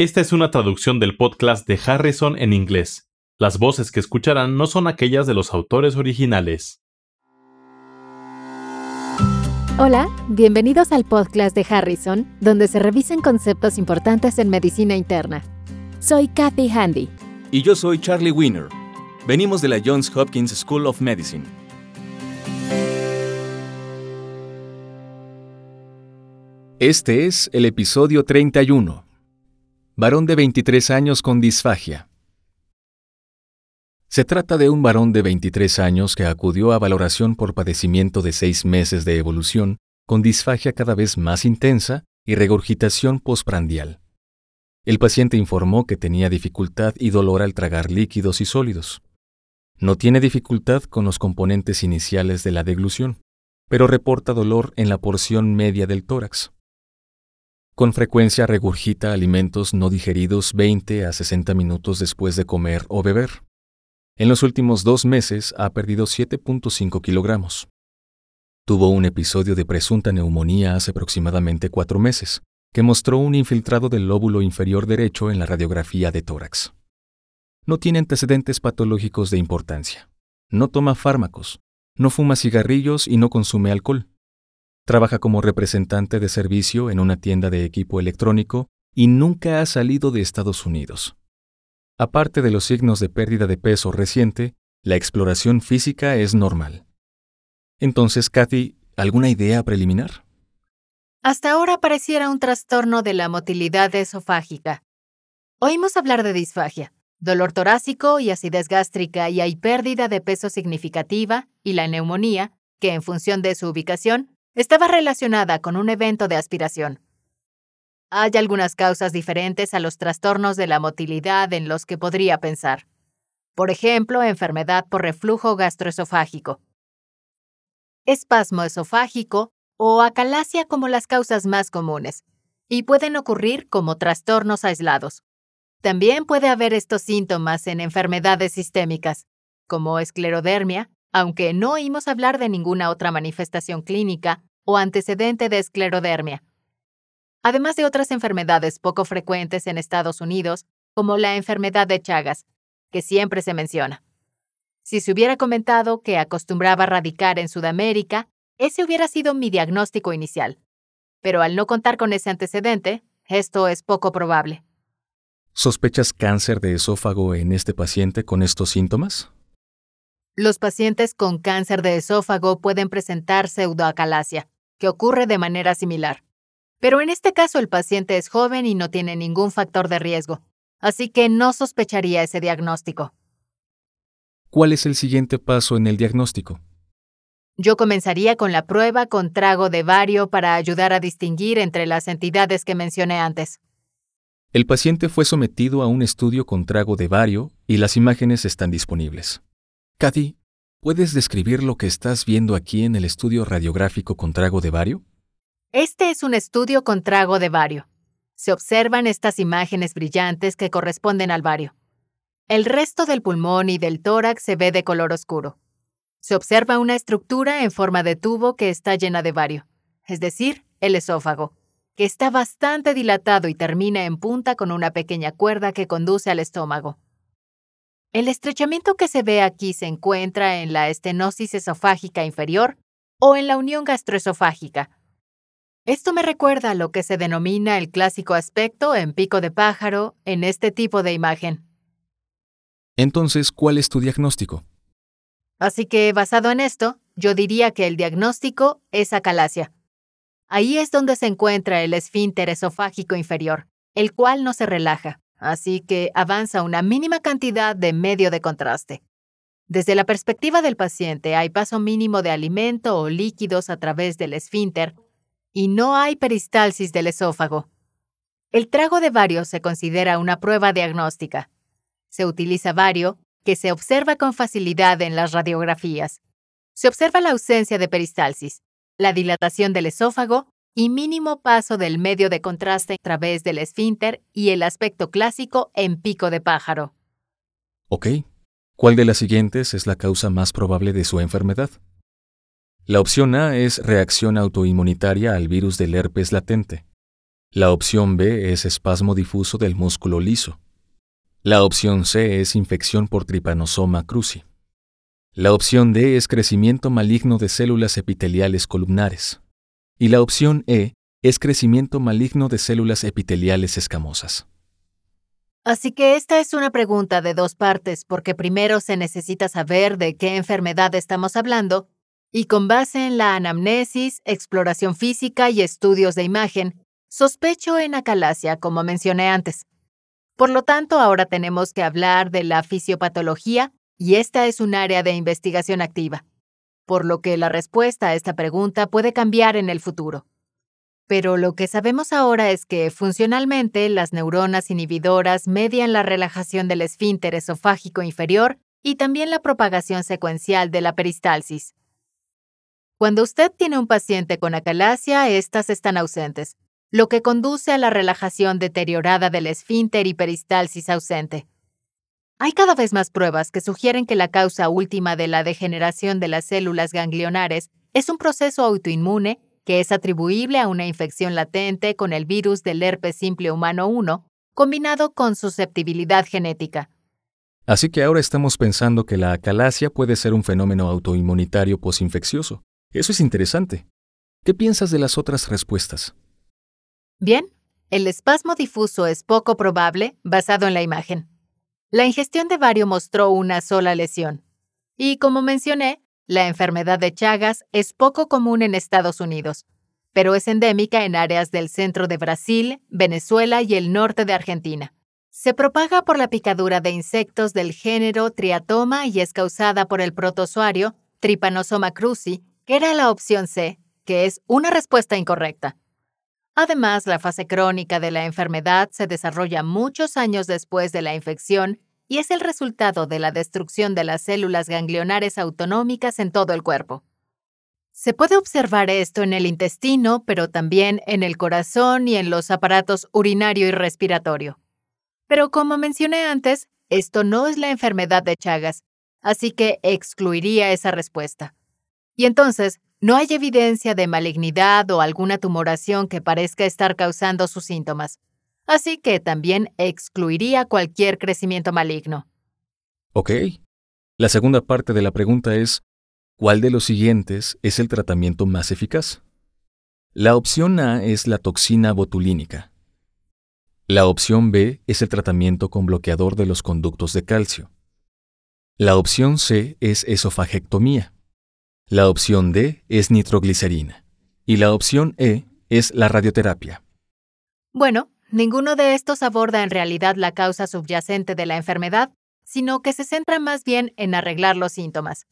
Esta es una traducción del podcast de Harrison en inglés. Las voces que escucharán no son aquellas de los autores originales. Hola, bienvenidos al podcast de Harrison, donde se revisan conceptos importantes en medicina interna. Soy Kathy Handy. Y yo soy Charlie Wiener. Venimos de la Johns Hopkins School of Medicine. Este es el episodio 31. Varón de 23 años con disfagia. Se trata de un varón de 23 años que acudió a valoración por padecimiento de seis meses de evolución, con disfagia cada vez más intensa y regurgitación postprandial. El paciente informó que tenía dificultad y dolor al tragar líquidos y sólidos. No tiene dificultad con los componentes iniciales de la deglución, pero reporta dolor en la porción media del tórax. Con frecuencia regurgita alimentos no digeridos 20 a 60 minutos después de comer o beber. En los últimos dos meses ha perdido 7.5 kilogramos. Tuvo un episodio de presunta neumonía hace aproximadamente cuatro meses, que mostró un infiltrado del lóbulo inferior derecho en la radiografía de tórax. No tiene antecedentes patológicos de importancia. No toma fármacos, no fuma cigarrillos y no consume alcohol. Trabaja como representante de servicio en una tienda de equipo electrónico y nunca ha salido de Estados Unidos. Aparte de los signos de pérdida de peso reciente, la exploración física es normal. Entonces, Kathy, ¿alguna idea preliminar? Hasta ahora pareciera un trastorno de la motilidad esofágica. Oímos hablar de disfagia, dolor torácico y acidez gástrica y hay pérdida de peso significativa y la neumonía, que en función de su ubicación estaba relacionada con un evento de aspiración. Hay algunas causas diferentes a los trastornos de la motilidad en los que podría pensar. Por ejemplo, enfermedad por reflujo gastroesofágico, espasmo esofágico o acalasia como las causas más comunes, y pueden ocurrir como trastornos aislados. También puede haber estos síntomas en enfermedades sistémicas, como esclerodermia, aunque no oímos hablar de ninguna otra manifestación clínica o antecedente de esclerodermia. Además de otras enfermedades poco frecuentes en Estados Unidos, como la enfermedad de Chagas, que siempre se menciona. Si se hubiera comentado que acostumbraba radicar en Sudamérica, ese hubiera sido mi diagnóstico inicial. Pero al no contar con ese antecedente, esto es poco probable. ¿Sospechas cáncer de esófago en este paciente con estos síntomas? Los pacientes con cáncer de esófago pueden presentar pseudoacalasia, que ocurre de manera similar. Pero en este caso el paciente es joven y no tiene ningún factor de riesgo, así que no sospecharía ese diagnóstico. ¿Cuál es el siguiente paso en el diagnóstico? Yo comenzaría con la prueba con trago de vario para ayudar a distinguir entre las entidades que mencioné antes. El paciente fue sometido a un estudio con trago de vario y las imágenes están disponibles. Kathy, ¿puedes describir lo que estás viendo aquí en el estudio radiográfico con trago de vario? Este es un estudio con trago de vario. Se observan estas imágenes brillantes que corresponden al vario. El resto del pulmón y del tórax se ve de color oscuro. Se observa una estructura en forma de tubo que está llena de vario, es decir, el esófago que está bastante dilatado y termina en punta con una pequeña cuerda que conduce al estómago. El estrechamiento que se ve aquí se encuentra en la estenosis esofágica inferior o en la unión gastroesofágica. Esto me recuerda a lo que se denomina el clásico aspecto en pico de pájaro en este tipo de imagen. Entonces, ¿cuál es tu diagnóstico? Así que, basado en esto, yo diría que el diagnóstico es acalasia. Ahí es donde se encuentra el esfínter esofágico inferior, el cual no se relaja, así que avanza una mínima cantidad de medio de contraste. Desde la perspectiva del paciente hay paso mínimo de alimento o líquidos a través del esfínter y no hay peristalsis del esófago. El trago de vario se considera una prueba diagnóstica. Se utiliza vario, que se observa con facilidad en las radiografías. Se observa la ausencia de peristalsis, la dilatación del esófago y mínimo paso del medio de contraste a través del esfínter y el aspecto clásico en pico de pájaro. Ok. ¿Cuál de las siguientes es la causa más probable de su enfermedad? La opción A es reacción autoinmunitaria al virus del herpes latente. La opción B es espasmo difuso del músculo liso. La opción C es infección por tripanosoma cruzi. La opción D es crecimiento maligno de células epiteliales columnares. Y la opción E es crecimiento maligno de células epiteliales escamosas. Así que esta es una pregunta de dos partes, porque primero se necesita saber de qué enfermedad estamos hablando, y con base en la anamnesis, exploración física y estudios de imagen, sospecho en acalasia, como mencioné antes. Por lo tanto, ahora tenemos que hablar de la fisiopatología, y esta es un área de investigación activa, por lo que la respuesta a esta pregunta puede cambiar en el futuro. Pero lo que sabemos ahora es que funcionalmente las neuronas inhibidoras median la relajación del esfínter esofágico inferior y también la propagación secuencial de la peristalsis. Cuando usted tiene un paciente con acalasia, estas están ausentes, lo que conduce a la relajación deteriorada del esfínter y peristalsis ausente. Hay cada vez más pruebas que sugieren que la causa última de la degeneración de las células ganglionares es un proceso autoinmune que es atribuible a una infección latente con el virus del herpes simple humano 1, combinado con susceptibilidad genética. Así que ahora estamos pensando que la acalasia puede ser un fenómeno autoinmunitario posinfeccioso. Eso es interesante. ¿Qué piensas de las otras respuestas? Bien, el espasmo difuso es poco probable basado en la imagen. La ingestión de bario mostró una sola lesión. Y como mencioné, la enfermedad de Chagas es poco común en Estados Unidos, pero es endémica en áreas del centro de Brasil, Venezuela y el norte de Argentina. Se propaga por la picadura de insectos del género Triatoma y es causada por el protozoario Trypanosoma cruzi, que era la opción C, que es una respuesta incorrecta. Además, la fase crónica de la enfermedad se desarrolla muchos años después de la infección y es el resultado de la destrucción de las células ganglionares autonómicas en todo el cuerpo. Se puede observar esto en el intestino, pero también en el corazón y en los aparatos urinario y respiratorio. Pero como mencioné antes, esto no es la enfermedad de Chagas, así que excluiría esa respuesta. Y entonces, no hay evidencia de malignidad o alguna tumoración que parezca estar causando sus síntomas así que también excluiría cualquier crecimiento maligno. Ok. La segunda parte de la pregunta es, ¿cuál de los siguientes es el tratamiento más eficaz? La opción A es la toxina botulínica. La opción B es el tratamiento con bloqueador de los conductos de calcio. La opción C es esofagectomía. La opción D es nitroglicerina. Y la opción E es la radioterapia. Bueno, Ninguno de estos aborda en realidad la causa subyacente de la enfermedad, sino que se centra más bien en arreglar los síntomas.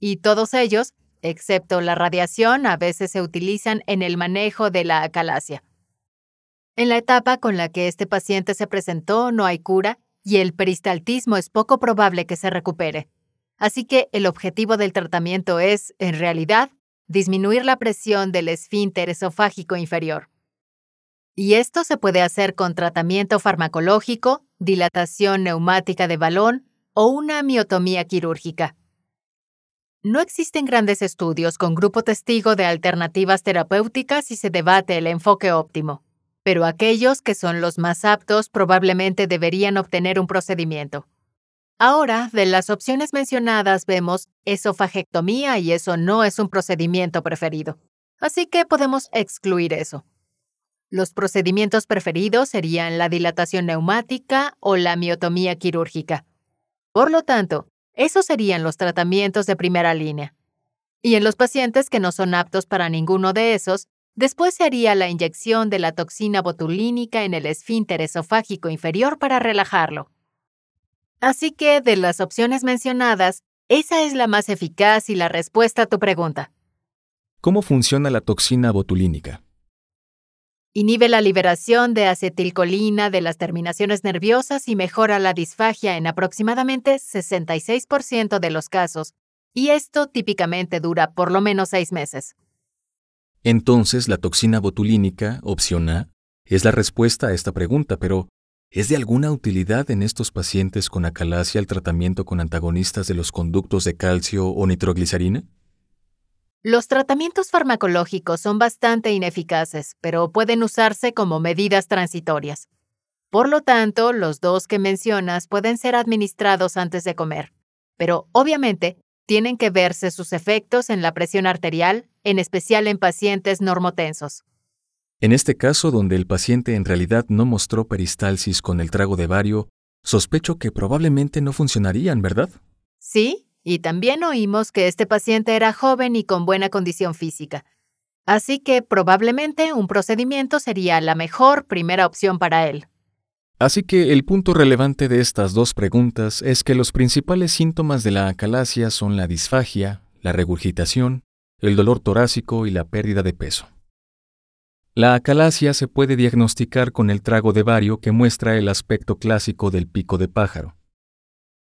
Y todos ellos, excepto la radiación, a veces se utilizan en el manejo de la acalasia. En la etapa con la que este paciente se presentó no hay cura y el peristaltismo es poco probable que se recupere. Así que el objetivo del tratamiento es, en realidad, disminuir la presión del esfínter esofágico inferior y esto se puede hacer con tratamiento farmacológico, dilatación neumática de balón o una miotomía quirúrgica. No existen grandes estudios con grupo testigo de alternativas terapéuticas y se debate el enfoque óptimo, pero aquellos que son los más aptos probablemente deberían obtener un procedimiento. Ahora, de las opciones mencionadas vemos esofagectomía y eso no es un procedimiento preferido. Así que podemos excluir eso. Los procedimientos preferidos serían la dilatación neumática o la miotomía quirúrgica. Por lo tanto, esos serían los tratamientos de primera línea. Y en los pacientes que no son aptos para ninguno de esos, después se haría la inyección de la toxina botulínica en el esfínter esofágico inferior para relajarlo. Así que, de las opciones mencionadas, esa es la más eficaz y la respuesta a tu pregunta. ¿Cómo funciona la toxina botulínica? Inhibe la liberación de acetilcolina de las terminaciones nerviosas y mejora la disfagia en aproximadamente 66% de los casos, y esto típicamente dura por lo menos seis meses. Entonces, la toxina botulínica, opción A, es la respuesta a esta pregunta, pero ¿es de alguna utilidad en estos pacientes con acalasia el tratamiento con antagonistas de los conductos de calcio o nitroglicerina? Los tratamientos farmacológicos son bastante ineficaces, pero pueden usarse como medidas transitorias. Por lo tanto, los dos que mencionas pueden ser administrados antes de comer, pero obviamente tienen que verse sus efectos en la presión arterial, en especial en pacientes normotensos. En este caso, donde el paciente en realidad no mostró peristalsis con el trago de bario, sospecho que probablemente no funcionarían, ¿verdad? Sí, y también oímos que este paciente era joven y con buena condición física. Así que probablemente un procedimiento sería la mejor primera opción para él. Así que el punto relevante de estas dos preguntas es que los principales síntomas de la acalasia son la disfagia, la regurgitación, el dolor torácico y la pérdida de peso. La acalasia se puede diagnosticar con el trago de bario que muestra el aspecto clásico del pico de pájaro.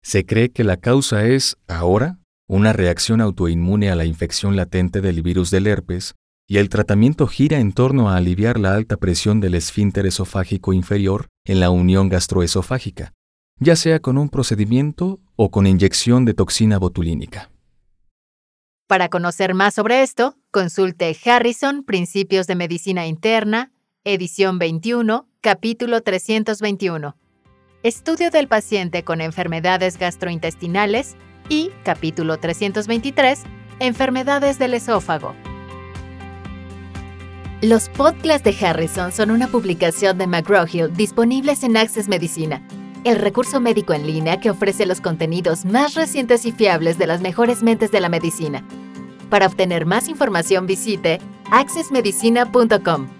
Se cree que la causa es, ahora, una reacción autoinmune a la infección latente del virus del herpes, y el tratamiento gira en torno a aliviar la alta presión del esfínter esofágico inferior en la unión gastroesofágica, ya sea con un procedimiento o con inyección de toxina botulínica. Para conocer más sobre esto, consulte Harrison, Principios de Medicina Interna, edición 21, capítulo 321. Estudio del paciente con enfermedades gastrointestinales y, capítulo 323, enfermedades del esófago. Los podcasts de Harrison son una publicación de McGraw-Hill disponibles en Access Medicina, el recurso médico en línea que ofrece los contenidos más recientes y fiables de las mejores mentes de la medicina. Para obtener más información visite accessmedicina.com.